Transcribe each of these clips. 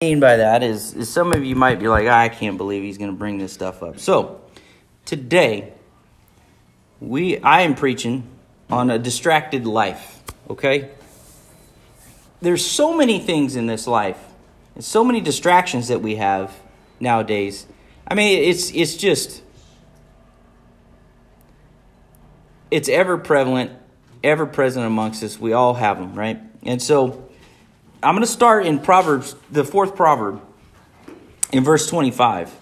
mean by that is, is some of you might be like, I can't believe he's going to bring this stuff up. So, today, we I am preaching on a distracted life, okay? There's so many things in this life, and so many distractions that we have nowadays. I mean, it's it's just it's ever prevalent, ever present amongst us. We all have them, right? And so I'm going to start in Proverbs, the fourth proverb, in verse 25.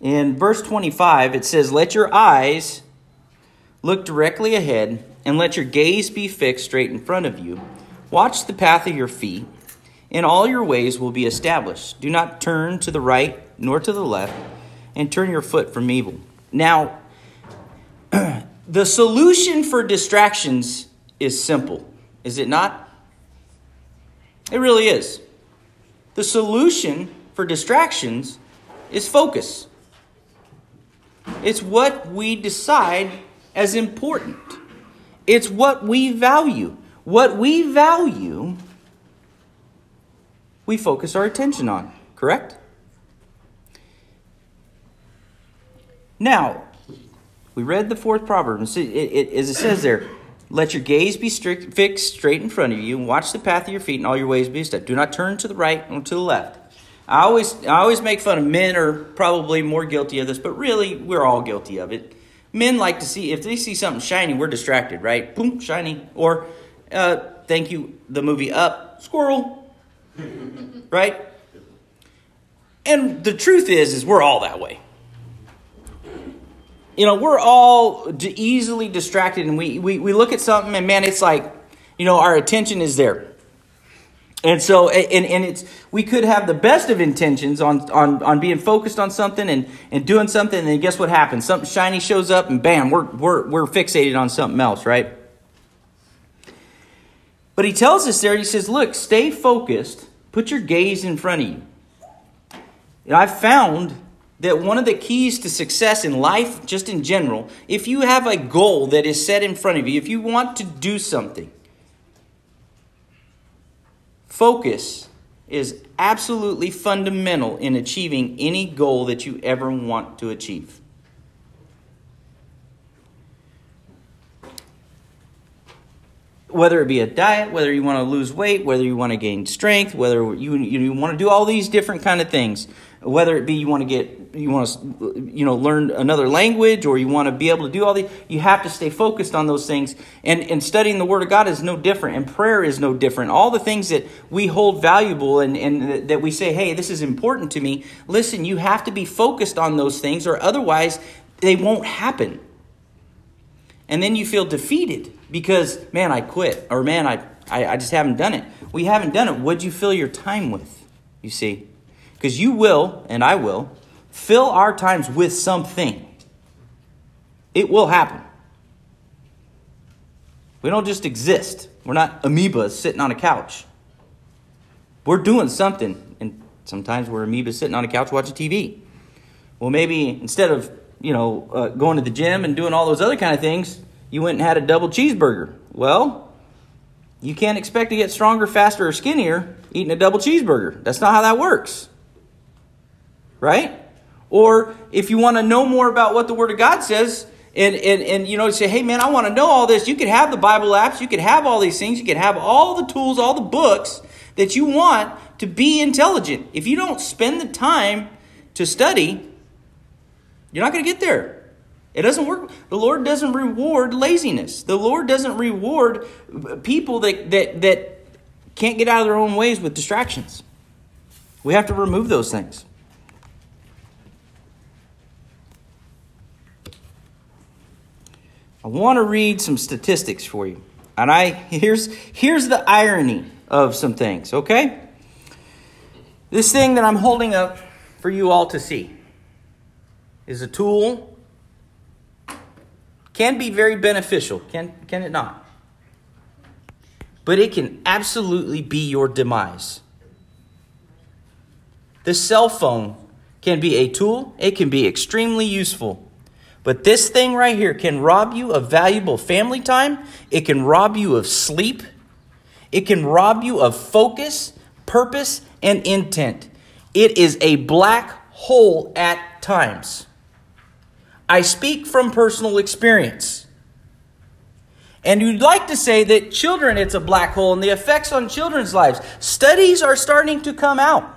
In verse 25, it says, Let your eyes look directly ahead, and let your gaze be fixed straight in front of you. Watch the path of your feet and all your ways will be established. Do not turn to the right nor to the left, and turn your foot from evil. Now, the solution for distractions is simple, is it not? It really is. The solution for distractions is focus. It's what we decide as important. It's what we value. What we value we focus our attention on, correct? Now, we read the fourth proverb, it, it, as it says there, let your gaze be strict, fixed straight in front of you, and watch the path of your feet, and all your ways be stepped. Do not turn to the right or to the left. I always, I always make fun of men are probably more guilty of this, but really, we're all guilty of it. Men like to see, if they see something shiny, we're distracted, right? Boom, shiny. Or, uh, thank you, the movie Up, squirrel, right? And the truth is, is we're all that way. You know, we're all easily distracted, and we, we, we look at something, and man, it's like, you know, our attention is there. And so, and, and it's, we could have the best of intentions on, on, on being focused on something and, and doing something, and then guess what happens? Something shiny shows up, and bam, we're, we're, we're fixated on something else, right? But he tells us there, he says, look, stay focused Put your gaze in front of you. And I've found that one of the keys to success in life, just in general, if you have a goal that is set in front of you, if you want to do something, focus is absolutely fundamental in achieving any goal that you ever want to achieve. Whether it be a diet, whether you want to lose weight, whether you want to gain strength, whether you you want to do all these different kind of things, whether it be you want to get you want to you know learn another language or you want to be able to do all these, you have to stay focused on those things. And and studying the Word of God is no different, and prayer is no different. All the things that we hold valuable and and that we say, hey, this is important to me. Listen, you have to be focused on those things, or otherwise they won't happen. And then you feel defeated because, man, I quit, or man, I, I, I just haven't done it. Well, you haven't done it. What'd you fill your time with? You see? Because you will, and I will, fill our times with something. It will happen. We don't just exist. We're not amoebas sitting on a couch. We're doing something. And sometimes we're amoebas sitting on a couch watching TV. Well, maybe instead of, you know, uh, going to the gym and doing all those other kind of things, you went and had a double cheeseburger. Well, you can't expect to get stronger, faster, or skinnier eating a double cheeseburger. That's not how that works. Right? Or if you want to know more about what the Word of God says, and, and, and you know, say, hey man, I want to know all this. You could have the Bible apps, you could have all these things, you could have all the tools, all the books that you want to be intelligent. If you don't spend the time to study, you're not going to get there. It doesn't work. The Lord doesn't reward laziness. The Lord doesn't reward people that, that, that can't get out of their own ways with distractions. We have to remove those things. I want to read some statistics for you. And I here's here's the irony of some things, okay? This thing that I'm holding up for you all to see is a tool can be very beneficial, can, can it not? But it can absolutely be your demise. The cell phone can be a tool, it can be extremely useful. But this thing right here can rob you of valuable family time, it can rob you of sleep, it can rob you of focus, purpose, and intent. It is a black hole at times. I speak from personal experience. And you'd like to say that children, it's a black hole and the effects on children's lives. Studies are starting to come out.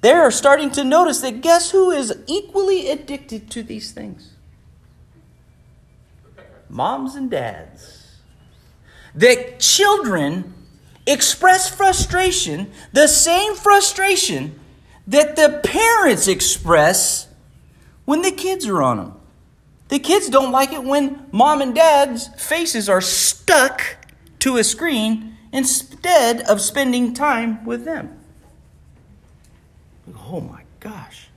They are starting to notice that guess who is equally addicted to these things? Moms and dads. That children express frustration, the same frustration that the parents express when the kids are on them. The kids don't like it when mom and dad's faces are stuck to a screen instead of spending time with them. Oh my gosh.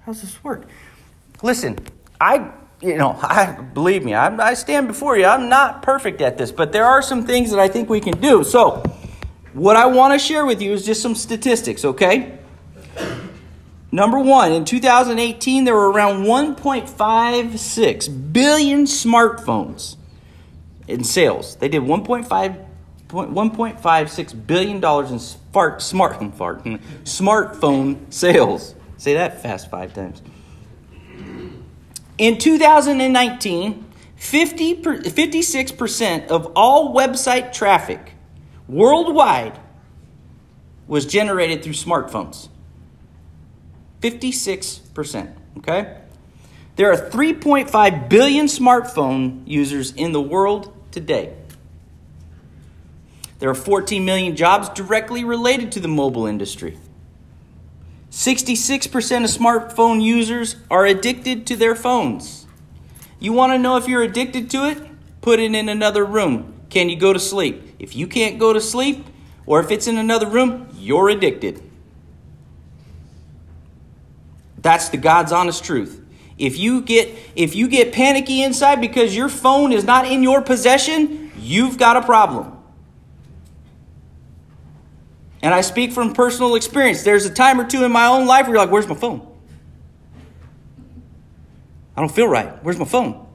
How's this work? Listen, I, you know, I believe me, I, I stand before you. I'm not perfect at this, but there are some things that I think we can do. So, what I want to share with you is just some statistics, okay? Number one, in 2018, there were around 1.56 billion smartphones in sales. They did 1.5 $1.56 billion in smart, smart, fart, smartphone sales. Say that fast five times. In 2019, 50 56% of all website traffic worldwide was generated through smartphones. 56%. Okay? There are 3.5 billion smartphone users in the world today. There are 14 million jobs directly related to the mobile industry. 66% of smartphone users are addicted to their phones. You want to know if you're addicted to it? Put it in another room. Can you go to sleep? If you can't go to sleep, or if it's in another room, you're addicted. That's the God's honest truth. If you get if you get panicky inside because your phone is not in your possession, you've got a problem. And I speak from personal experience. There's a time or two in my own life where you're like, "Where's my phone?" I don't feel right. Where's my phone?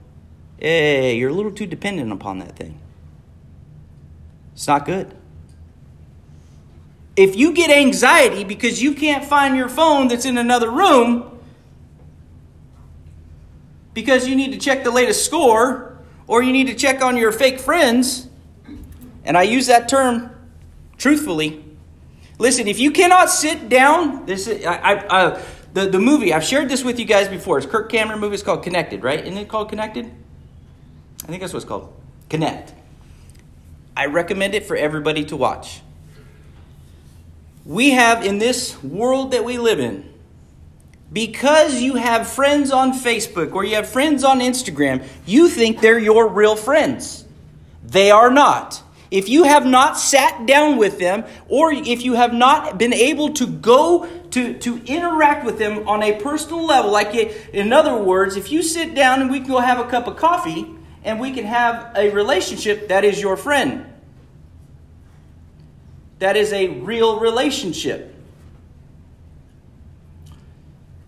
Hey, you're a little too dependent upon that thing. It's not good. If you get anxiety because you can't find your phone that's in another room, because you need to check the latest score, or you need to check on your fake friends, and I use that term truthfully. Listen, if you cannot sit down, this I, I, uh, the the movie I've shared this with you guys before. It's Kirk Cameron movie. It's called Connected, right? Isn't it called Connected? I think that's what it's called. Connect. I recommend it for everybody to watch we have in this world that we live in, because you have friends on Facebook or you have friends on Instagram, you think they're your real friends. They are not. If you have not sat down with them, or if you have not been able to go to, to interact with them on a personal level, like in other words, if you sit down and we can go have a cup of coffee and we can have a relationship, that is your friend. That is a real relationship.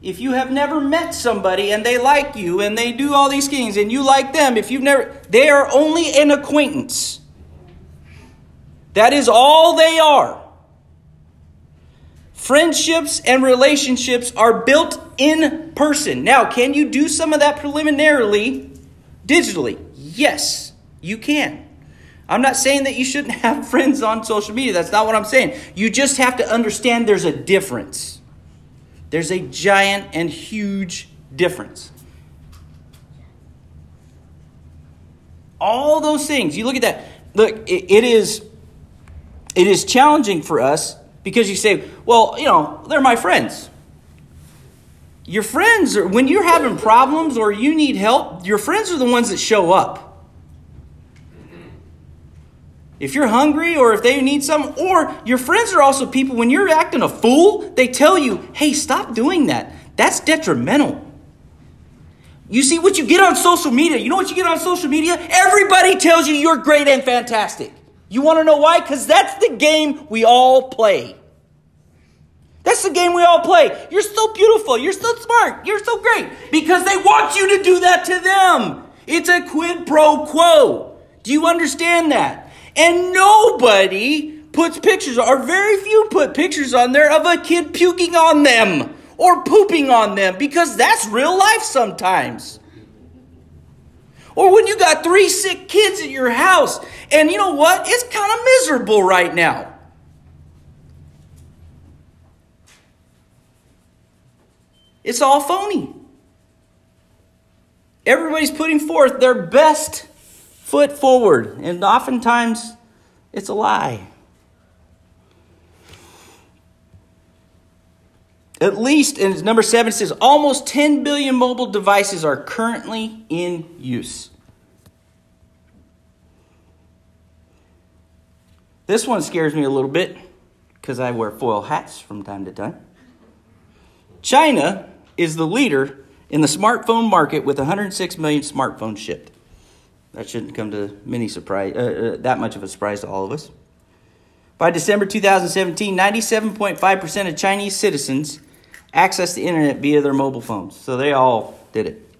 If you have never met somebody and they like you and they do all these things and you like them, if you've never, they are only an acquaintance. That is all they are. Friendships and relationships are built in person. Now, can you do some of that preliminarily digitally? Yes, you can. I'm not saying that you shouldn't have friends on social media. That's not what I'm saying. You just have to understand there's a difference. There's a giant and huge difference. All those things, you look at that. Look, it, it is it is challenging for us because you say, well, you know, they're my friends. Your friends are when you're having problems or you need help, your friends are the ones that show up. If you're hungry or if they need something, or your friends are also people, when you're acting a fool, they tell you, hey, stop doing that. That's detrimental. You see what you get on social media. You know what you get on social media? Everybody tells you you're great and fantastic. You want to know why? Because that's the game we all play. That's the game we all play. You're so beautiful. You're so smart. You're so great. Because they want you to do that to them. It's a quid pro quo. Do you understand that? And nobody puts pictures, or very few put pictures on there of a kid puking on them or pooping on them because that's real life sometimes. Or when you got three sick kids at your house, and you know what? It's kind of miserable right now. It's all phony. Everybody's putting forth their best foot forward, and oftentimes it's a lie. At least, and number seven says, almost 10 billion mobile devices are currently in use. This one scares me a little bit because I wear foil hats from time to time. China is the leader in the smartphone market with 106 million smartphones shipped. That shouldn't come to many surprise, uh, uh, that much of a surprise to all of us. By December 2017, 97.5% of Chinese citizens access the internet via their mobile phones. So they all did it.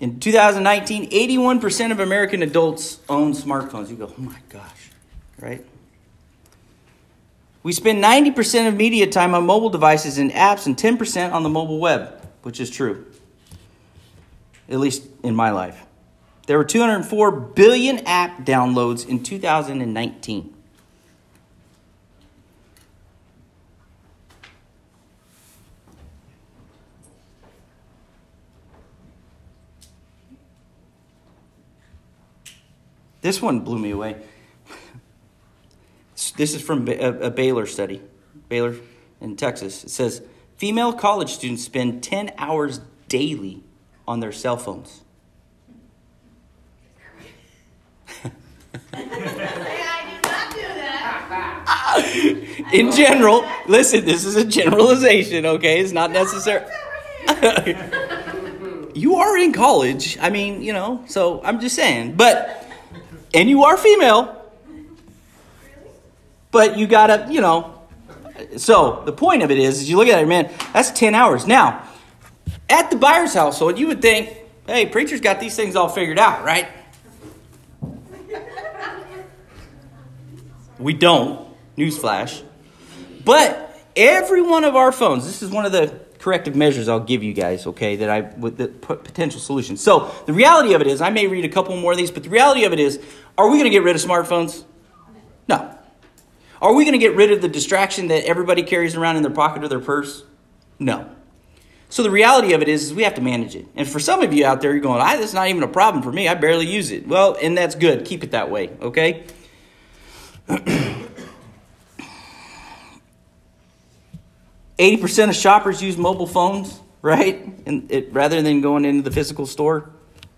In 2019, 81% of American adults own smartphones. You go, oh my gosh, right? We spend 90% of media time on mobile devices and apps and 10% on the mobile web, which is true, at least in my life. There were 204 billion app downloads in 2019. This one blew me away. this is from a, Baylor study, Baylor in Texas. It says female college students spend 10 hours daily on their cell phones. in general, listen, this is a generalization, okay? It's not necessary. you are in college. I mean, you know, so I'm just saying. But and you are female, but you gotta, you know. So the point of it is, is you look at it, man, that's 10 hours. Now, at the Byers household, you would think, hey, preacher's got these things all figured out, right? We don't. Newsflash. But every one of our phones, this is one of the corrective measures I'll give you guys, okay, that I with the potential solutions. So the reality of it is, I may read a couple more of these, but the reality of it is, are we going to get rid of smartphones? No. Are we going to get rid of the distraction that everybody carries around in their pocket or their purse? No. So the reality of it is, is we have to manage it. And for some of you out there, you're going, "I that's not even a problem for me. I barely use it." Well, and that's good. Keep it that way, okay? 80% of shoppers use mobile phones, right? And it, rather than going into the physical store.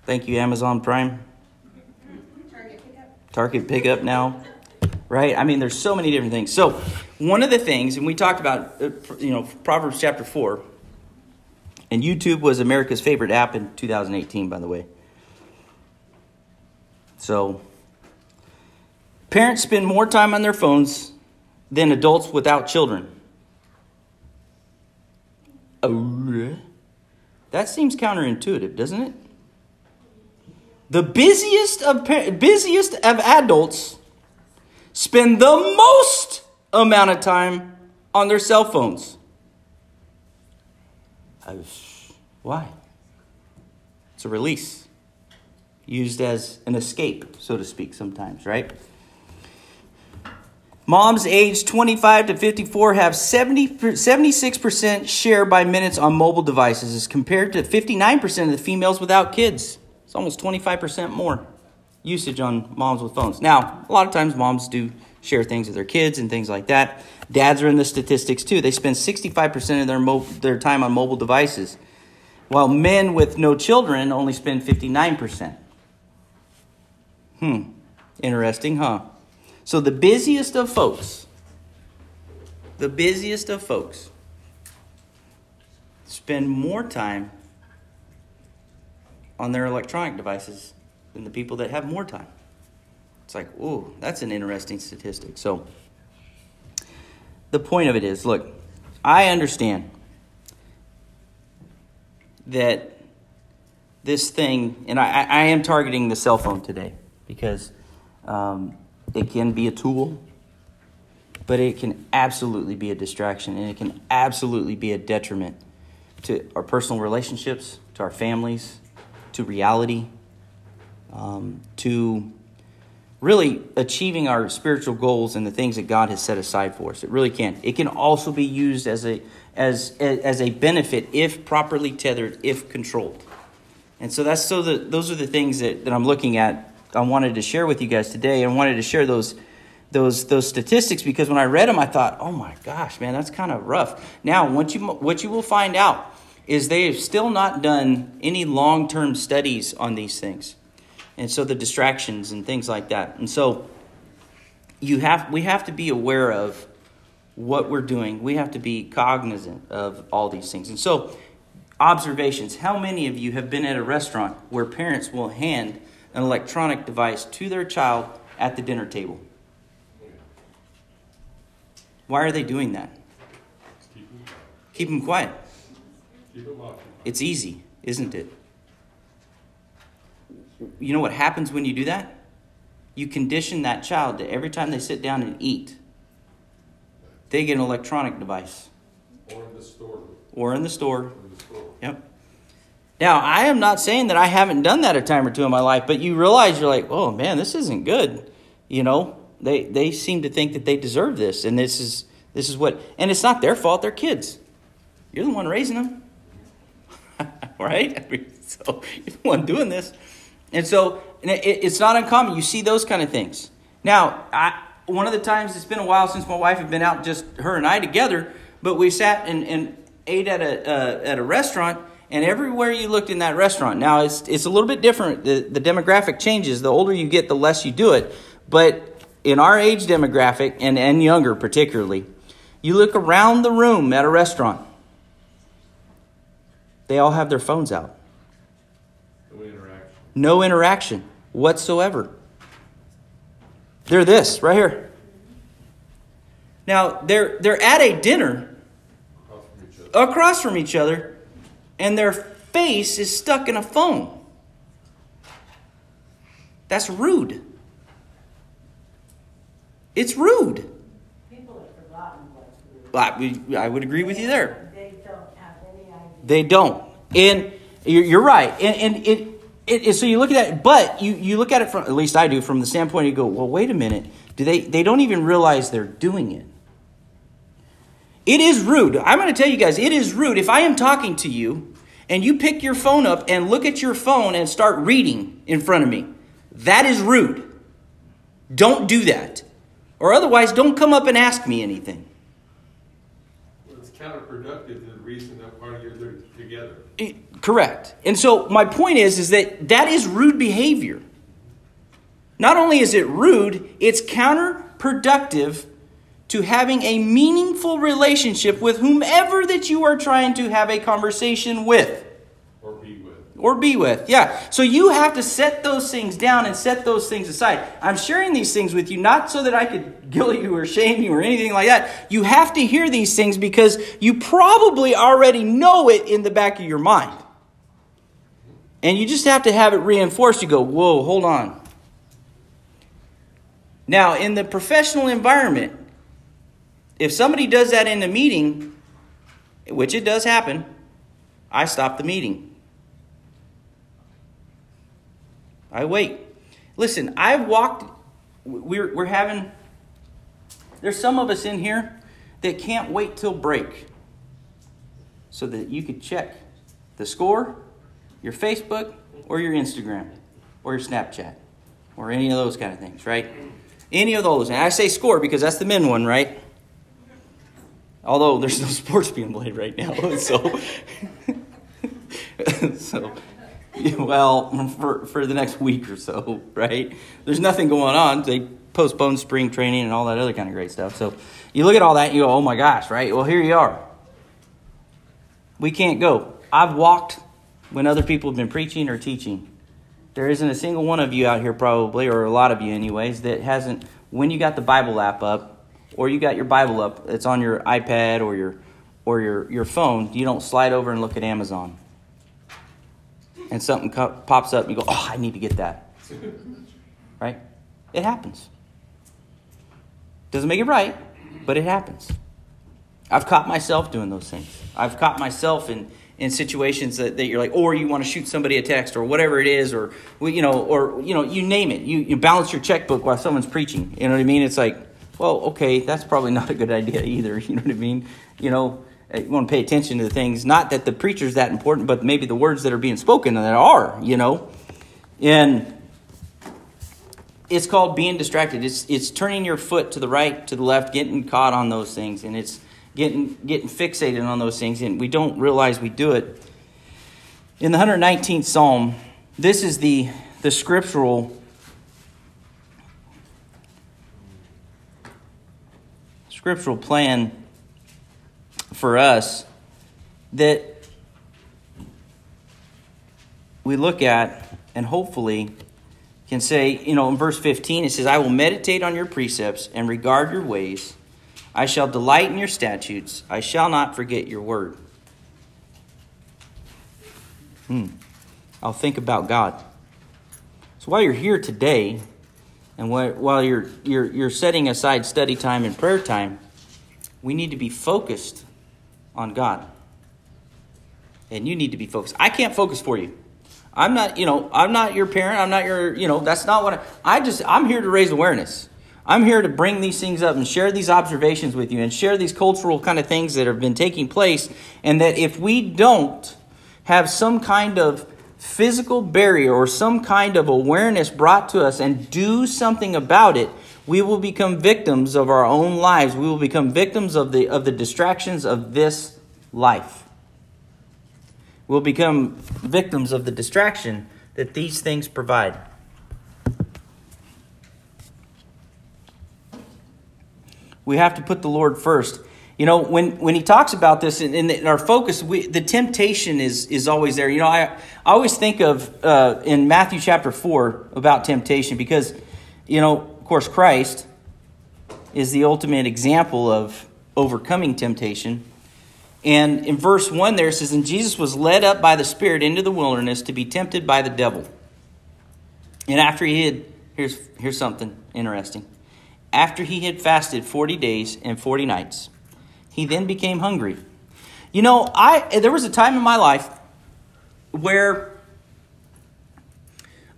Thank you, Amazon Prime. Target pickup. Target pickup now, right? I mean, there's so many different things. So, one of the things, and we talked about, you know, Proverbs chapter 4, and YouTube was America's favorite app in 2018, by the way. So, parents spend more time on their phones than adults without children. Oh, That seems counterintuitive, doesn't it? The busiest of busiest of adults spend the most amount of time on their cell phones. Why? It's a release, used as an escape, so to speak, sometimes, right? Moms aged 25 to 54 have 70, 76% share by minutes on mobile devices as compared to 59% of the females without kids. It's almost 25% more usage on moms with phones. Now, a lot of times moms do share things with their kids and things like that. Dads are in the statistics too. They spend 65% of their, mo- their time on mobile devices, while men with no children only spend 59%. Hmm, interesting, huh? So the busiest of folks, the busiest of folks, spend more time on their electronic devices than the people that have more time. It's like, ooh, that's an interesting statistic. So the point of it is look, I understand that this thing, and I, I am targeting the cell phone today because um, it can be a tool, but it can absolutely be a distraction, and it can absolutely be a detriment to our personal relationships, to our families, to reality, um, to really achieving our spiritual goals and the things that God has set aside for us. It really can. It can also be used as a as as a benefit if properly tethered, if controlled. And so that's so that those are the things that, that I'm looking at. I wanted to share with you guys today. I wanted to share those those those statistics because when I read them, I thought, oh my gosh, man, that's kind of rough. Now, what you what you will find out is they have still not done any long term studies on these things and so the distractions and things like that. And so you have we have to be aware of what we're doing. We have to be cognizant of all these things. And so observations. How many of you have been at a restaurant where parents will hand an electronic device to their child at the dinner table? Why are they doing that? Keep them quiet. Keep them quiet. it's easy, isn't it? You know what happens when you do that? You condition that child that every time they sit down and eat, they get an electronic device. Or in the store. Or in the store. In the store. Yep. Now, I am not saying that I haven't done that a time or two in my life, but you realize you're like, oh man, this isn't good. You know, they they seem to think that they deserve this, and this is this is what, and it's not their fault. They're kids. You're the one raising them, right? I mean, so you're the one doing this. And so it's not uncommon. You see those kind of things. Now, I, one of the times it's been a while since my wife had been out, just her and I together, but we sat and, and ate at a, uh, at a restaurant, and everywhere you looked in that restaurant, now it's, it's a little bit different. The, the demographic changes. The older you get, the less you do it. But in our age demographic, and, and younger particularly, you look around the room at a restaurant, they all have their phones out. No interaction whatsoever. They're this right here. Now they're they're at a dinner across from each other, and their face is stuck in a phone. That's rude. It's rude. People have forgotten what's rude. I, I would agree with you there. They don't have any idea. They don't. And you're, you're right. And, and it, it, it, so you look at that, but you, you look at it from, at least I do, from the standpoint you go, well, wait a minute. Do they, they don't even realize they're doing it. It is rude. I'm going to tell you guys, it is rude. If I am talking to you and you pick your phone up and look at your phone and start reading in front of me, that is rude. Don't do that. Or otherwise, don't come up and ask me anything. Well, it's counterproductive to the reason that part of you're together. It, Correct. And so my point is is that that is rude behavior. Not only is it rude, it's counterproductive to having a meaningful relationship with whomever that you are trying to have a conversation with or be with. Or be with. Yeah. So you have to set those things down and set those things aside. I'm sharing these things with you not so that I could guilt you or shame you or anything like that. You have to hear these things because you probably already know it in the back of your mind. And you just have to have it reinforced. You go, whoa, hold on. Now, in the professional environment, if somebody does that in a meeting, which it does happen, I stop the meeting. I wait. Listen, I've walked, we're, we're having, there's some of us in here that can't wait till break so that you could check the score your Facebook or your Instagram or your Snapchat or any of those kind of things, right? Any of those. And I say score because that's the men one, right? Although there's no sports being played right now, so so well for for the next week or so, right? There's nothing going on. They postponed spring training and all that other kind of great stuff. So you look at all that and you go, oh my gosh, right? Well, here you are. We can't go. I've walked when other people have been preaching or teaching. There isn't a single one of you out here, probably, or a lot of you, anyways, that hasn't, when you got the Bible app up, or you got your Bible up, it's on your iPad or your or your, your phone, you don't slide over and look at Amazon. And something co- pops up and you go, oh, I need to get that. right? It happens. Doesn't make it right, but it happens. I've caught myself doing those things. I've caught myself in, in situations that, that you're like, or you want to shoot somebody a text or whatever it is, or, you know, or, you know, you name it. You, you balance your checkbook while someone's preaching. You know what I mean? It's like, well, okay, that's probably not a good idea either. You know what I mean? You know, eh, you want to pay attention to the things, not that the preacher's that important, but maybe the words that are being spoken that are, you know. And it's called being distracted. It's it's turning your foot to the right, to the left, getting caught on those things, and it's getting getting fixated on those things, and we don't realize we do it. In the 119th Psalm, this is the the scriptural scriptural plan for us that we look at and hopefully can say, you know, in verse 15, it says, I will meditate on your precepts and regard your ways. I shall delight in your statutes. I shall not forget your word. Hmm. I'll think about God. So while you're here today, and while you're, you're, you're setting aside study time and prayer time, we need to be focused on God. And you need to be focused. I can't focus for you. I'm not, you know, I'm not your parent. I'm not your, you know, that's not what I, I just, I'm here to raise awareness. I'm here to bring these things up and share these observations with you and share these cultural kind of things that have been taking place. And that if we don't have some kind of physical barrier or some kind of awareness brought to us and do something about it, we will become victims of our own lives. We will become victims of the, of the distractions of this life. We'll become victims of the distraction that these things provide. We have to put the Lord first. You know, when, when he talks about this in, in, our focus, we, the temptation is, is always there. You know, I, I always think of uh, in Matthew chapter 4 about temptation because, you know, of course, Christ is the ultimate example of overcoming temptation. And in verse 1 there it says, And Jesus was led up by the Spirit into the wilderness to be tempted by the devil. And after he had, here's, here's something interesting. After he had fasted 40 days and 40 nights, he then became hungry. You know, I there was a time in my life where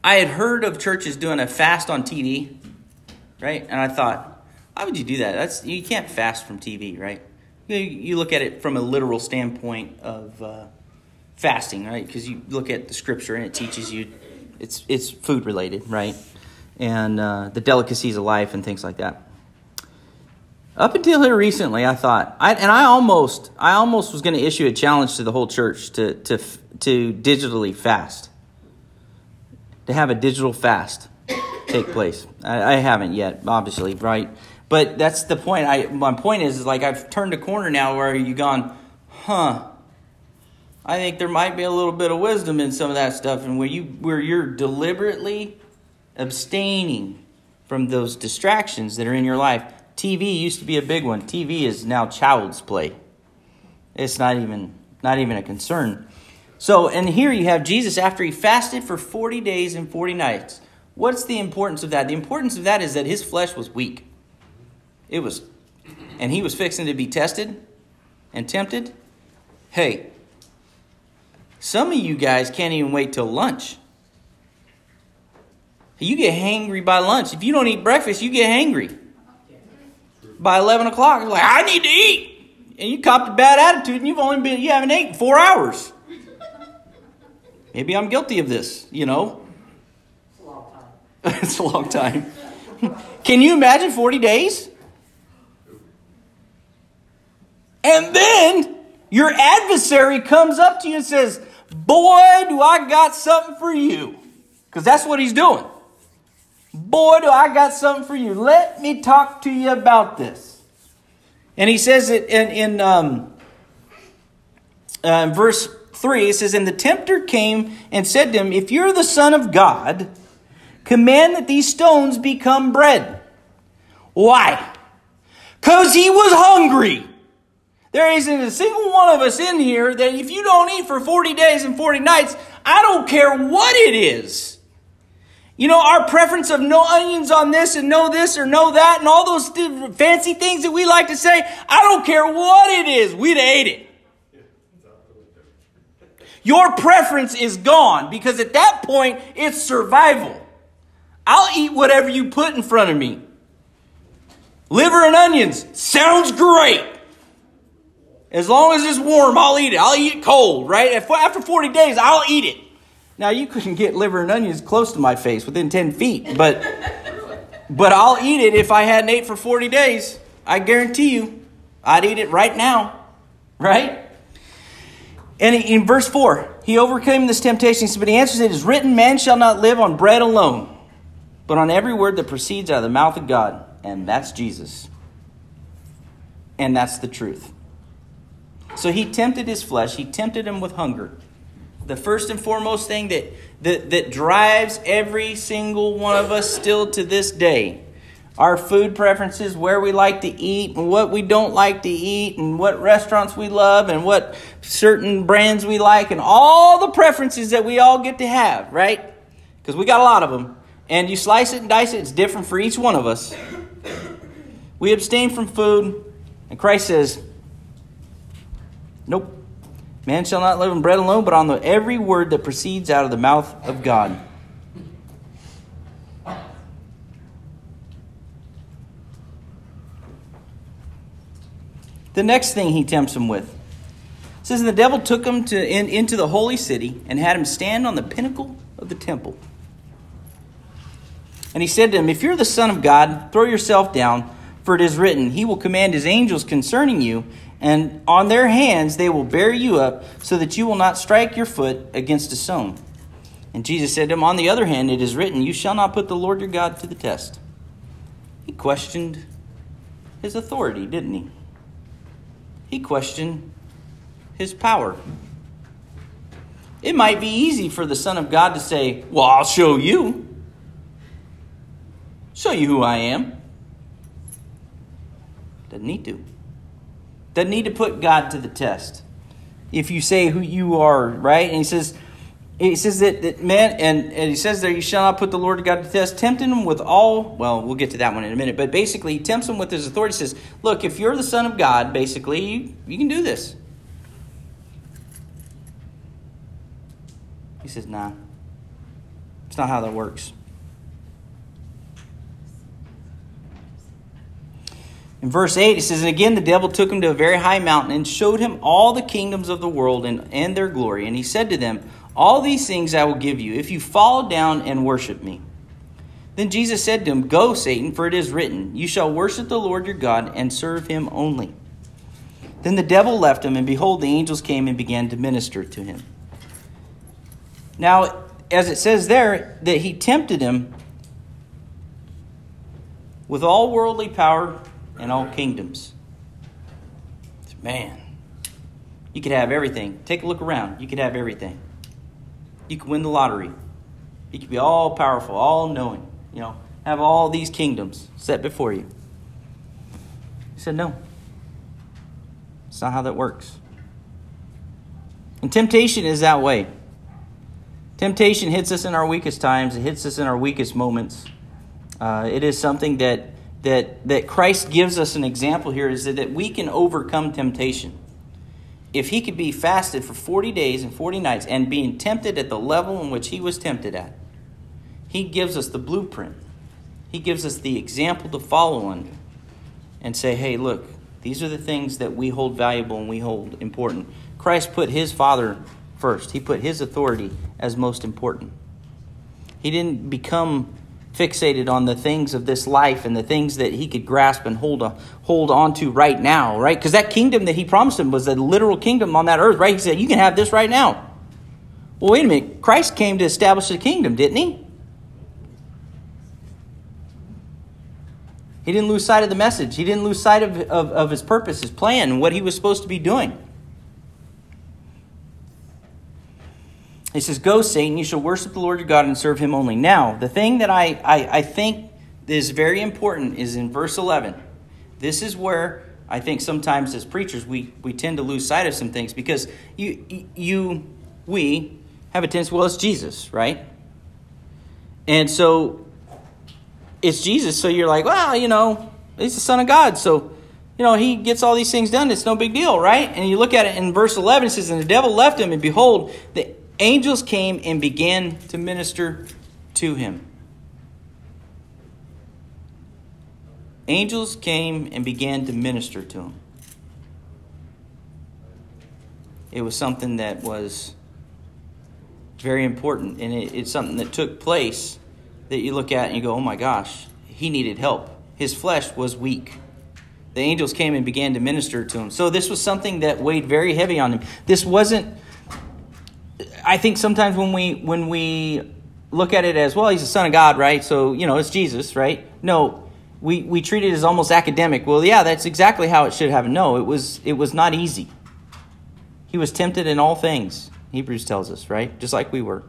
I had heard of churches doing a fast on TV right? And I thought, why would you do that? That's you can't fast from TV, right? You, you look at it from a literal standpoint of uh, fasting, right? Because you look at the scripture and it teaches you it's it's food related, right? And uh, the delicacies of life and things like that. Up until here recently, I thought, I, and I almost, I almost was going to issue a challenge to the whole church to to to digitally fast, to have a digital fast take place. I, I haven't yet, obviously, right? But that's the point. I my point is, is like I've turned a corner now where you gone, huh? I think there might be a little bit of wisdom in some of that stuff, and where you where you're deliberately abstaining from those distractions that are in your life. TV used to be a big one. TV is now child's play. It's not even not even a concern. So, and here you have Jesus after he fasted for 40 days and 40 nights. What's the importance of that? The importance of that is that his flesh was weak. It was, and he was fixing to be tested and tempted. Hey, some of you guys can't even wait till lunch. You get hangry by lunch. If you don't eat breakfast, you get hangry. By 11 o'clock, you're like, I need to eat. And you copped a bad attitude and you've only been, you haven't eaten four hours. Maybe I'm guilty of this, you know. it's a long time. It's a long time. Can you imagine 40 days? And then your adversary comes up to you and says, Boy, do I got something for you. Because that's what he's doing. Boy, do I got something for you. Let me talk to you about this. And he says it in, in um, uh, verse 3 it says, And the tempter came and said to him, If you're the Son of God, Command that these stones become bread. Why? Because he was hungry. There isn't a single one of us in here that if you don't eat for 40 days and 40 nights, I don't care what it is. You know, our preference of no onions on this and no this or no that and all those fancy things that we like to say, I don't care what it is, we'd ate it. Your preference is gone because at that point, it's survival. I'll eat whatever you put in front of me. Liver and onions sounds great. As long as it's warm, I'll eat it. I'll eat it cold, right? After 40 days, I'll eat it. Now, you couldn't get liver and onions close to my face within 10 feet, but, but I'll eat it if I hadn't ate for 40 days. I guarantee you, I'd eat it right now, right? And in verse 4, he overcame this temptation. But he answers, It is written, Man shall not live on bread alone, but on every word that proceeds out of the mouth of God. And that's Jesus. And that's the truth. So he tempted his flesh, he tempted him with hunger. The first and foremost thing that, that, that drives every single one of us still to this day our food preferences, where we like to eat, and what we don't like to eat, and what restaurants we love, and what certain brands we like, and all the preferences that we all get to have, right? Because we got a lot of them. And you slice it and dice it, it's different for each one of us. We abstain from food, and Christ says, Nope. Man shall not live on bread alone, but on the, every word that proceeds out of the mouth of God. The next thing he tempts him with says, The devil took him to, in, into the holy city and had him stand on the pinnacle of the temple. And he said to him, If you're the Son of God, throw yourself down, for it is written, He will command His angels concerning you, and on their hands they will bear you up, so that you will not strike your foot against a stone. And Jesus said to him, On the other hand, it is written, You shall not put the Lord your God to the test. He questioned his authority, didn't he? He questioned his power. It might be easy for the Son of God to say, Well, I'll show you. Show you who I am. Doesn't need to. Doesn't need to put God to the test. If you say who you are, right? And he says, he says that, that man, and, and he says there, you shall not put the Lord God to test, tempting him with all, well, we'll get to that one in a minute, but basically, he tempts him with his authority. He says, look, if you're the Son of God, basically, you, you can do this. He says, nah, it's not how that works. In verse 8, it says, And again the devil took him to a very high mountain and showed him all the kingdoms of the world and, and their glory. And he said to them, All these things I will give you, if you fall down and worship me. Then Jesus said to him, Go, Satan, for it is written, You shall worship the Lord your God and serve him only. Then the devil left him, and behold, the angels came and began to minister to him. Now, as it says there, that he tempted him with all worldly power and all kingdoms. Man, you could have everything. Take a look around. You could have everything. You could win the lottery. You could be all powerful, all knowing. You know, have all these kingdoms set before you. He said, No. It's not how that works. And temptation is that way. Temptation hits us in our weakest times, it hits us in our weakest moments. Uh, it is something that that, that Christ gives us an example here is that, that we can overcome temptation. If he could be fasted for 40 days and 40 nights and being tempted at the level in which he was tempted at, he gives us the blueprint. He gives us the example to follow under and say, hey, look, these are the things that we hold valuable and we hold important. Christ put his Father first, he put his authority as most important. He didn't become fixated on the things of this life and the things that he could grasp and hold, a, hold on to right now, right? Because that kingdom that he promised him was a literal kingdom on that earth, right? He said, You can have this right now. Well, wait a minute. Christ came to establish a kingdom, didn't he? He didn't lose sight of the message. He didn't lose sight of, of, of his purpose, his plan, what he was supposed to be doing. He says, Go, Satan, you shall worship the Lord your God and serve him only. Now, the thing that I, I, I think is very important is in verse 11 This is where I think sometimes as preachers we, we tend to lose sight of some things because you you we have a tendency well it's Jesus, right? And so it's Jesus, so you're like, well, you know, he's the Son of God, so you know, he gets all these things done. It's no big deal, right? And you look at it in verse 11, it says, And the devil left him, and behold, the angels came and began to minister to him. Angels came and began to minister to him. It was something that was very important, and it, it's something that took place that you look at and you go, oh my gosh, he needed help. His flesh was weak. The angels came and began to minister to him. So this was something that weighed very heavy on him. This wasn't I think sometimes when we when we look at it as well, he's the son of God, right? So, you know, it's Jesus, right? No, we, we treat it as almost academic. Well, yeah, that's exactly how it should have. No, it was it was not easy. He was tempted in all things. Hebrews tells us, right? Just like we were.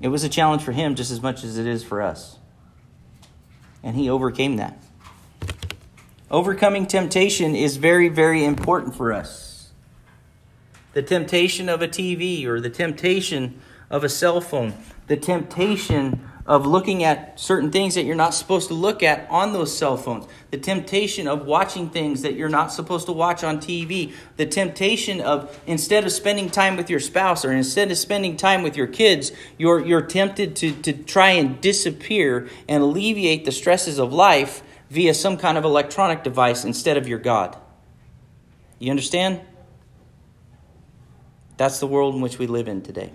It was a challenge for him just as much as it is for us. And he overcame that. Overcoming temptation is very, very important for us. The temptation of a TV or the temptation of a cell phone, the temptation of looking at certain things that you're not supposed to look at on those cell phones, the temptation of watching things that you're not supposed to watch on TV, the temptation of instead of spending time with your spouse or instead of spending time with your kids, you're, you're tempted to, to try and disappear and alleviate the stresses of life via some kind of electronic device instead of your God. You understand? That's the world in which we live in today.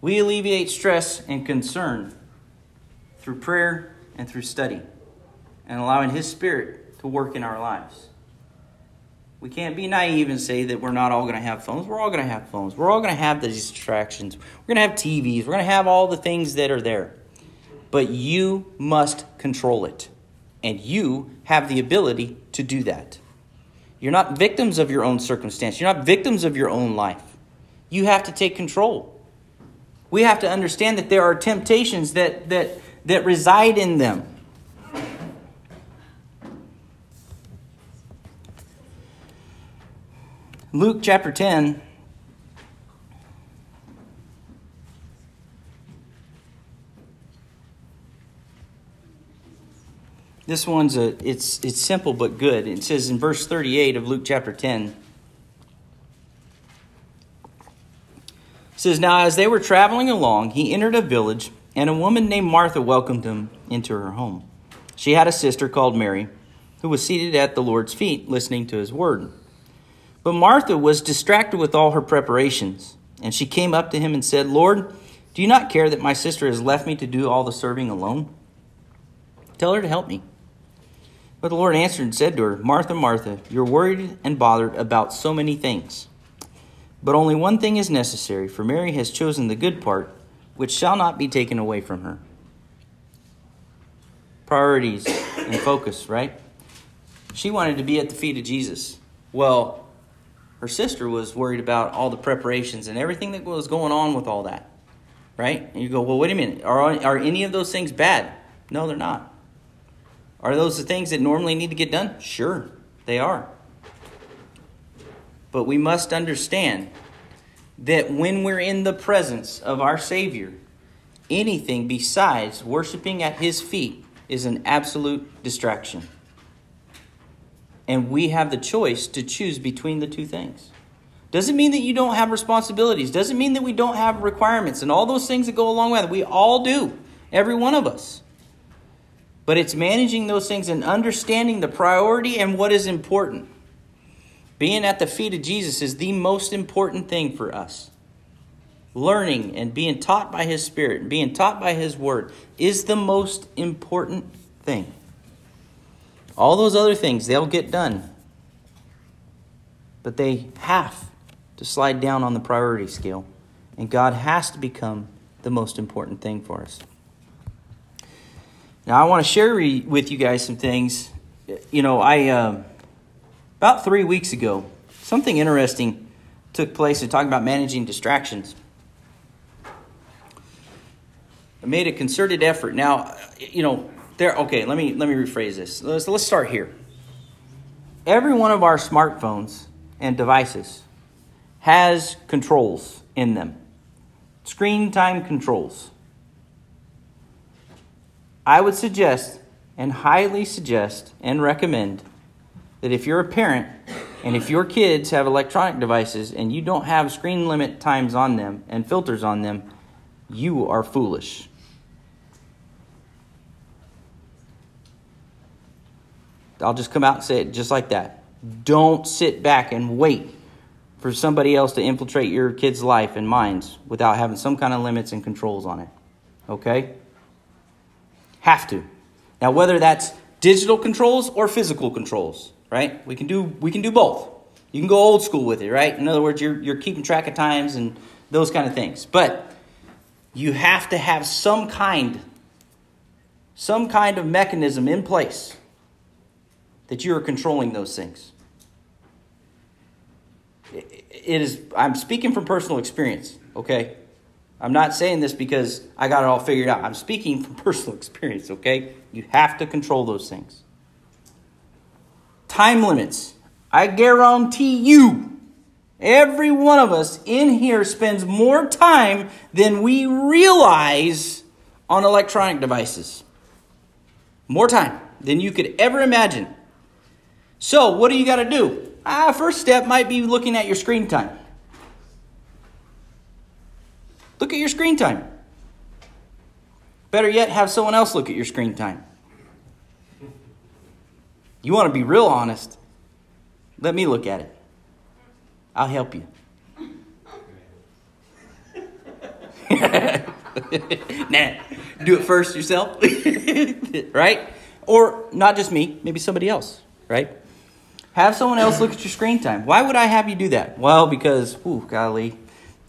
We alleviate stress and concern through prayer and through study and allowing His Spirit to work in our lives. We can't be naive and say that we're not all going to have phones. We're all going to have phones. We're all going to have the distractions. We're going to have TVs. We're going to have all the things that are there. But you must control it. And you have the ability to do that. You're not victims of your own circumstance. You're not victims of your own life. You have to take control we have to understand that there are temptations that, that, that reside in them. Luke chapter 10. This one's a it's it's simple but good. It says in verse 38 of Luke chapter 10 says, Now as they were traveling along, he entered a village, and a woman named Martha welcomed him into her home. She had a sister called Mary, who was seated at the Lord's feet, listening to his word. But Martha was distracted with all her preparations, and she came up to him and said, Lord, do you not care that my sister has left me to do all the serving alone? Tell her to help me. But the Lord answered and said to her, Martha, Martha, you're worried and bothered about so many things but only one thing is necessary, for Mary has chosen the good part, which shall not be taken away from her. Priorities and focus, right? She wanted to be at the feet of Jesus. Well, her sister was worried about all the preparations and everything that was going on with all that, right? And you go, well, wait a minute. Are, are any of those things bad? No, they're not. Are those the things that normally need to get done? Sure, they are. But we must understand that when we're in the presence of our Savior, anything besides worshiping at His feet is an absolute distraction. And we have the choice to choose between the two things. Doesn't mean that you don't have responsibilities. Doesn't mean that we don't have requirements and all those things that go along with it. We all do, every one of us. But it's managing those things and understanding the priority and what is important. Being at the feet of Jesus is the most important thing for us. Learning and being taught by His Spirit and being taught by His Word is the most important thing. All those other things, they'll get done. But they have to slide down on the priority scale. And God has to become the most important thing for us. Now, I want to share with you guys some things. You know, I. Uh, about three weeks ago, something interesting took place in talking about managing distractions. I made a concerted effort. Now, you know, there. Okay, let me let me rephrase this. Let's let's start here. Every one of our smartphones and devices has controls in them, screen time controls. I would suggest and highly suggest and recommend that if you're a parent and if your kids have electronic devices and you don't have screen limit times on them and filters on them, you are foolish. I'll just come out and say it just like that. Don't sit back and wait for somebody else to infiltrate your kid's life and minds without having some kind of limits and controls on it. Okay? Have to. Now, whether that's digital controls or physical controls, right? We can do we can do both. You can go old school with it, right? In other words, you're you're keeping track of times and those kind of things. But you have to have some kind some kind of mechanism in place that you are controlling those things. It is I'm speaking from personal experience, okay? I'm not saying this because I got it all figured out. I'm speaking from personal experience, okay? You have to control those things. Time limits. I guarantee you, every one of us in here spends more time than we realize on electronic devices. More time than you could ever imagine. So, what do you got to do? Ah, first step might be looking at your screen time. Look at your screen time. Better yet, have someone else look at your screen time. You want to be real honest? Let me look at it. I'll help you. nah, do it first yourself, right? Or not just me, maybe somebody else, right? Have someone else look at your screen time. Why would I have you do that? Well, because, ooh, golly,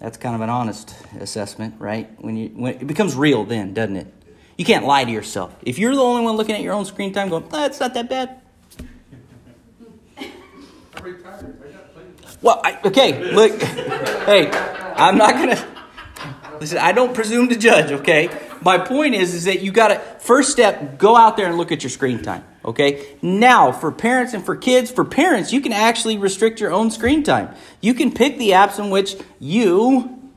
that's kind of an honest assessment, right? When you when it becomes real, then doesn't it? You can't lie to yourself. If you're the only one looking at your own screen time, going, "That's not that bad," Well, I, okay, look, hey, I'm not gonna listen. I don't presume to judge. Okay, my point is, is that you got to first step, go out there and look at your screen time. Okay, now for parents and for kids, for parents, you can actually restrict your own screen time. You can pick the apps in which you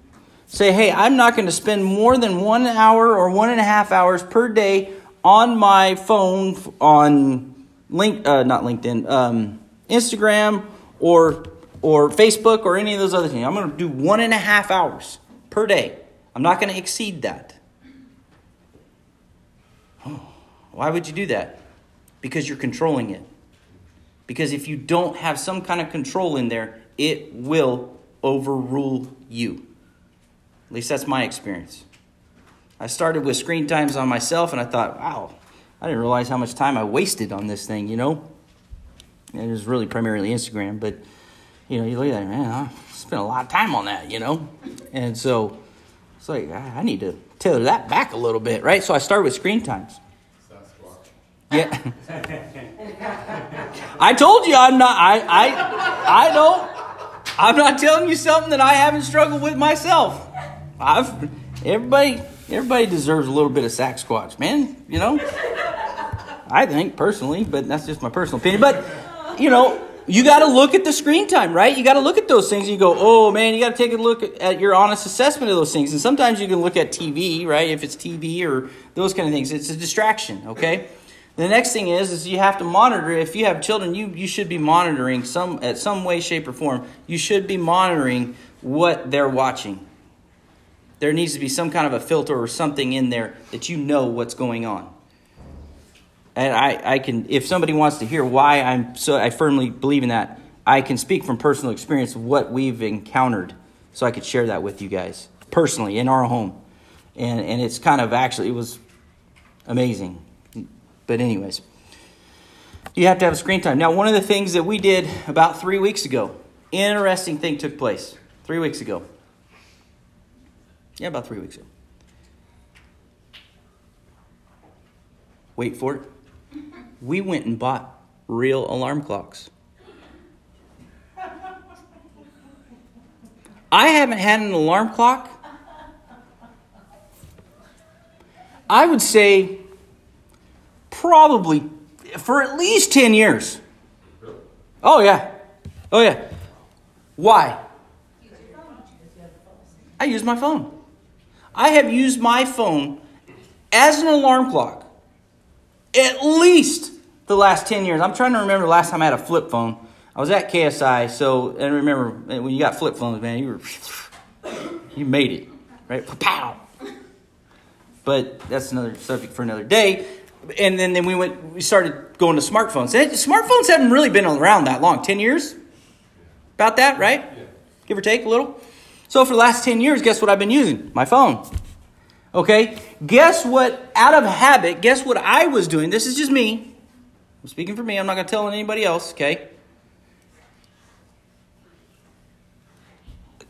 say, "Hey, I'm not going to spend more than one hour or one and a half hours per day on my phone on link, uh, not LinkedIn." Um, Instagram or or Facebook or any of those other things. I'm going to do one and a half hours per day. I'm not going to exceed that. Why would you do that? Because you're controlling it. Because if you don't have some kind of control in there, it will overrule you. At least that's my experience. I started with screen times on myself and I thought, wow, I didn't realize how much time I wasted on this thing, you know? And it was really primarily Instagram, but you know, you look at it, man, I spent a lot of time on that, you know, and so it's like I need to tailor that back a little bit, right? So I started with screen times. Yeah. I told you I'm not. I I I don't. I'm not telling you something that I haven't struggled with myself. I've everybody everybody deserves a little bit of Sasquatch, man. You know. I think personally, but that's just my personal opinion. But you know, you got to look at the screen time, right? You got to look at those things. And you go, oh man, you got to take a look at your honest assessment of those things. And sometimes you can look at TV, right? If it's TV or those kind of things, it's a distraction. Okay. The next thing is, is you have to monitor. If you have children, you you should be monitoring some at some way, shape, or form. You should be monitoring what they're watching. There needs to be some kind of a filter or something in there that you know what's going on and I, I can if somebody wants to hear why I'm so I firmly believe in that, I can speak from personal experience what we've encountered, so I could share that with you guys personally in our home, and and it's kind of actually it was amazing, but anyways, you have to have screen time. Now, one of the things that we did about three weeks ago, interesting thing took place three weeks ago. Yeah, about three weeks ago. Wait for it we went and bought real alarm clocks. I haven't had an alarm clock I would say probably for at least 10 years. Oh, yeah. Oh, yeah. Why? I use my phone. I have used my phone as an alarm clock at least the last 10 years. I'm trying to remember the last time I had a flip phone. I was at KSI, so, and remember, when you got flip phones, man, you were, you made it, right? Pow! But that's another subject for another day. And then, then we went, we started going to smartphones. And smartphones haven't really been around that long 10 years? About that, right? Yeah. Give or take a little. So for the last 10 years, guess what I've been using? My phone. Okay? Guess what, out of habit, guess what I was doing? This is just me. I'm speaking for me. I'm not going to tell anybody else, okay?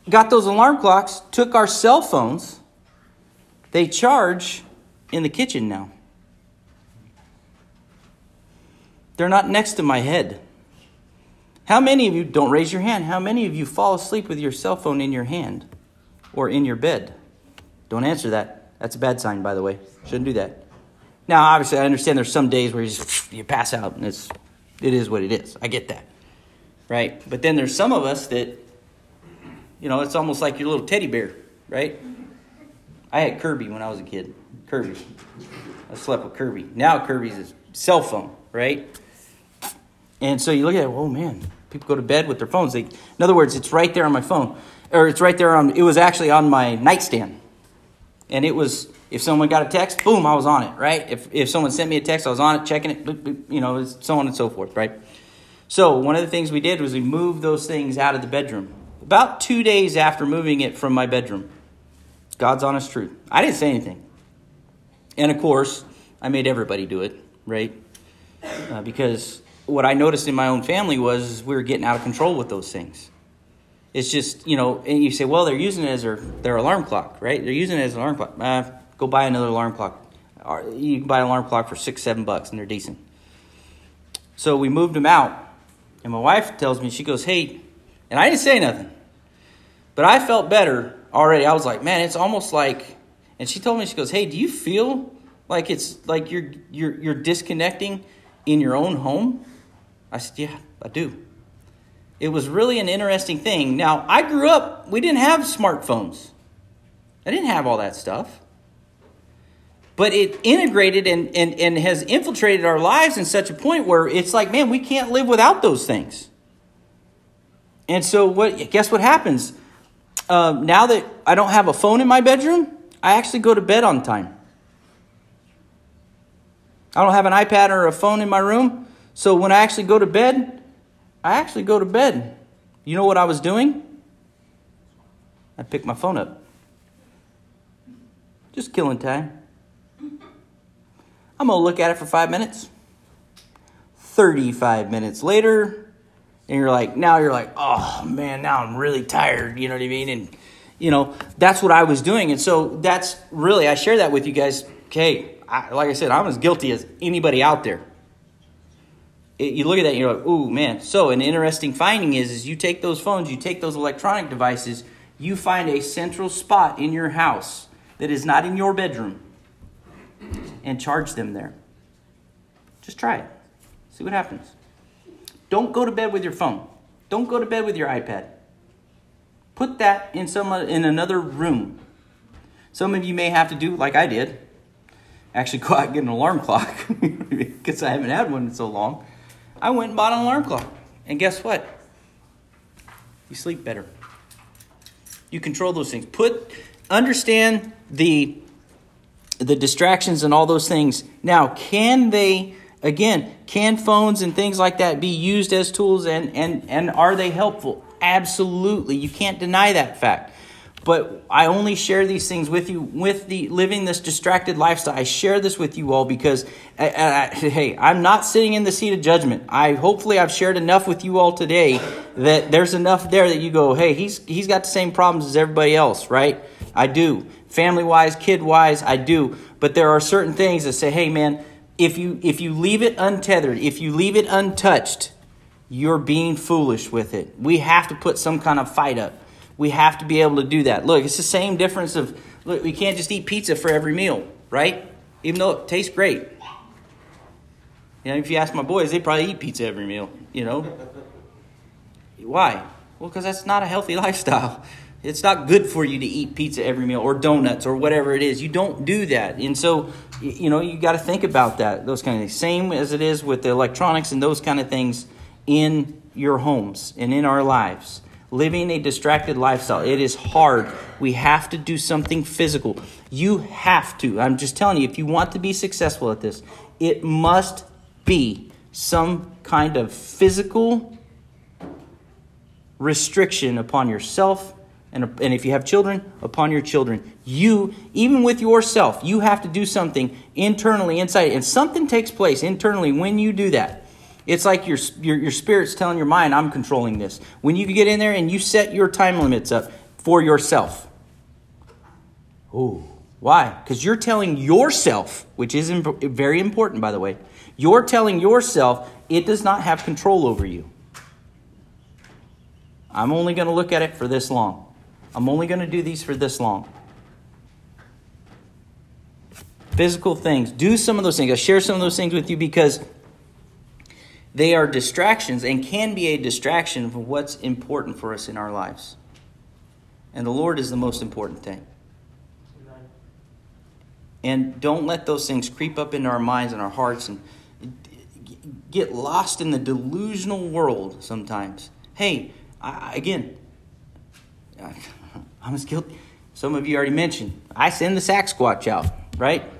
Got those alarm clocks, took our cell phones. They charge in the kitchen now. They're not next to my head. How many of you, don't raise your hand, how many of you fall asleep with your cell phone in your hand or in your bed? Don't answer that. That's a bad sign, by the way. Shouldn't do that. Now, obviously, I understand there's some days where you just you pass out and it's it is what it is. I get that, right? But then there's some of us that, you know, it's almost like your little teddy bear, right? I had Kirby when I was a kid. Kirby. I slept with Kirby. Now Kirby's a cell phone, right? And so you look at it, oh man, people go to bed with their phones. They, in other words, it's right there on my phone, or it's right there on. It was actually on my nightstand, and it was. If someone got a text, boom, I was on it, right? If if someone sent me a text, I was on it, checking it, boop, boop, you know, so on and so forth, right? So one of the things we did was we moved those things out of the bedroom. About two days after moving it from my bedroom, God's honest truth. I didn't say anything, and of course, I made everybody do it, right? Uh, because what I noticed in my own family was we were getting out of control with those things. It's just, you know, and you say, well, they're using it as their, their alarm clock, right? They're using it as an alarm clock. Uh, go buy another alarm clock. You can buy an alarm clock for six, seven bucks, and they're decent. So we moved them out, and my wife tells me, she goes, hey, and I didn't say nothing, but I felt better already. I was like, man, it's almost like, and she told me, she goes, hey, do you feel like it's like you're you're you're disconnecting in your own home? I said, Yeah, I do. It was really an interesting thing. Now, I grew up, we didn't have smartphones, I didn't have all that stuff. But it integrated and, and, and has infiltrated our lives in such a point where it's like, man, we can't live without those things. And so, what? guess what happens? Um, now that I don't have a phone in my bedroom, I actually go to bed on time. I don't have an iPad or a phone in my room. So when I actually go to bed, I actually go to bed. You know what I was doing? I picked my phone up. Just killing time. I'm going to look at it for five minutes. 35 minutes later, and you're like, now you're like, oh man, now I'm really tired. You know what I mean? And, you know, that's what I was doing. And so that's really, I share that with you guys. Okay, I, like I said, I'm as guilty as anybody out there. It, you look at that and you're like, ooh, man. So, an interesting finding is, is you take those phones, you take those electronic devices, you find a central spot in your house that is not in your bedroom and charge them there. Just try it. See what happens. Don't go to bed with your phone. Don't go to bed with your iPad. Put that in some in another room. Some of you may have to do like I did actually go out and get an alarm clock because I haven't had one in so long. I went and bought an alarm clock. And guess what? You sleep better. You control those things. Put understand the the distractions and all those things. Now, can they again, can phones and things like that be used as tools and and and are they helpful? Absolutely. You can't deny that fact but I only share these things with you with the living this distracted lifestyle. I share this with you all because, I, I, hey, I'm not sitting in the seat of judgment. I hopefully I've shared enough with you all today that there's enough there that you go, hey, he's he's got the same problems as everybody else, right? I do, family wise, kid wise, I do. But there are certain things that say, hey, man, if you if you leave it untethered, if you leave it untouched, you're being foolish with it. We have to put some kind of fight up. We have to be able to do that. Look, it's the same difference of look, we can't just eat pizza for every meal, right? even though it tastes great. You know, if you ask my boys, they probably eat pizza every meal, you know? Why? Well, because that's not a healthy lifestyle. It's not good for you to eat pizza every meal or donuts or whatever it is. You don't do that. And so, you know, you got to think about that, those kind of things. Same as it is with the electronics and those kind of things in your homes and in our lives. Living a distracted lifestyle, it is hard. We have to do something physical. You have to. I'm just telling you, if you want to be successful at this, it must be some kind of physical restriction upon yourself and, and if you have children, upon your children. You, even with yourself, you have to do something internally, inside, and something takes place internally when you do that. It's like your, your, your spirit's telling your mind, I'm controlling this. When you get in there and you set your time limits up for yourself. Oh, why? Because you're telling yourself, which is very important, by the way, you're telling yourself it does not have control over you. I'm only going to look at it for this long. I'm only going to do these for this long. Physical things. Do some of those things. I'll share some of those things with you because they are distractions and can be a distraction for what's important for us in our lives. And the Lord is the most important thing. And don't let those things creep up into our minds and our hearts and get lost in the delusional world sometimes. Hey, I, again, I'm as guilty. Some of you already mentioned. I send the Sack Sasquatch out, right?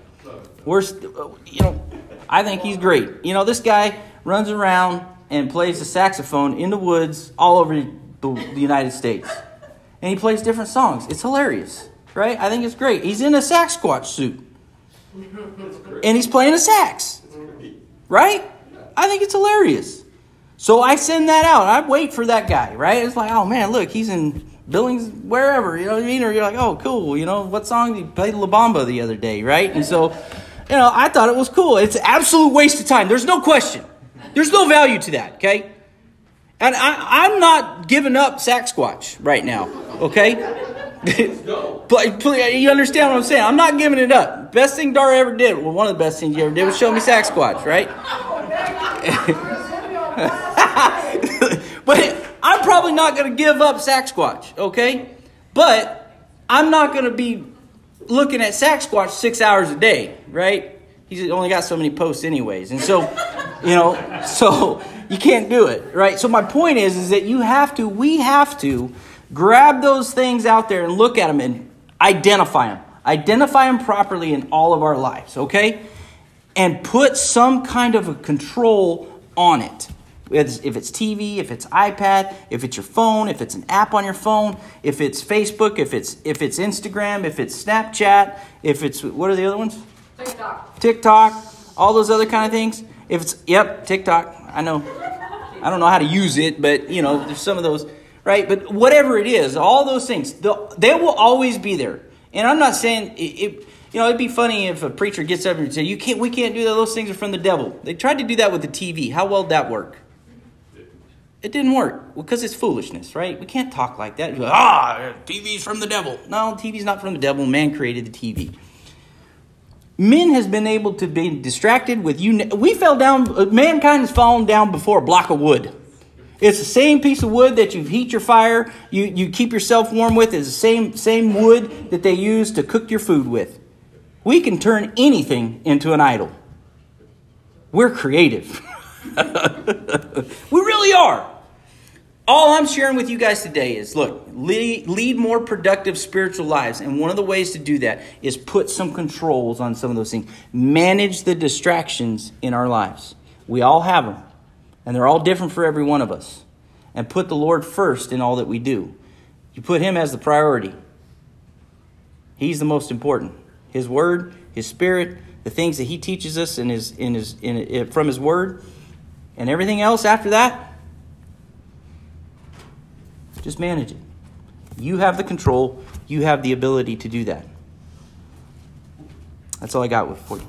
We're, you know, I think he's great. You know, this guy runs around and plays the saxophone in the woods all over the United States. And he plays different songs. It's hilarious, right? I think it's great. He's in a Sasquatch suit. And he's playing a sax. Right? I think it's hilarious. So I send that out. I wait for that guy, right? It's like, oh man, look, he's in Billings, wherever, you know what I mean? Or you're like, oh, cool, you know, what song did you play La Bamba the other day, right? And so, you know, I thought it was cool. It's absolute waste of time. There's no question. There's no value to that, okay? And I, am not giving up Sack Sasquatch right now, okay? but you understand what I'm saying? I'm not giving it up. Best thing Dar ever did, well, one of the best things you ever did was show me Sack Sasquatch, right? but I'm probably not going to give up Sack Sasquatch, okay? But I'm not going to be looking at Sack Sasquatch six hours a day, right? He's only got so many posts, anyways. And so, you know, so you can't do it, right? So my point is, is that you have to, we have to grab those things out there and look at them and identify them. Identify them properly in all of our lives, okay? And put some kind of a control on it if it's TV, if it's iPad, if it's your phone, if it's an app on your phone, if it's Facebook, if it's if it's Instagram, if it's Snapchat, if it's what are the other ones? TikTok. TikTok, all those other kind of things. If it's yep, TikTok. I know. I don't know how to use it, but you know, there's some of those, right? But whatever it is, all those things, they will always be there. And I'm not saying it, it you know, it'd be funny if a preacher gets up and say, "You can't, we can't do that. Those things are from the devil." They tried to do that with the TV. How well did that work? It didn't work because it's foolishness, right? We can't talk like that. Like, ah, TV's from the devil. No, TV's not from the devil. Man created the TV. Men has been able to be distracted with you. We fell down. Mankind has fallen down before a block of wood. It's the same piece of wood that you heat your fire, you, you keep yourself warm with. It's the same same wood that they use to cook your food with. We can turn anything into an idol. We're creative. we really are. All I'm sharing with you guys today is look, lead, more productive spiritual lives. And one of the ways to do that is put some controls on some of those things. Manage the distractions in our lives. We all have them, and they're all different for every one of us. And put the Lord first in all that we do. You put Him as the priority, He's the most important. His Word, His Spirit, the things that He teaches us in his, in his, in, from His Word and everything else after that, just manage it. You have the control, you have the ability to do that. That's all I got for you.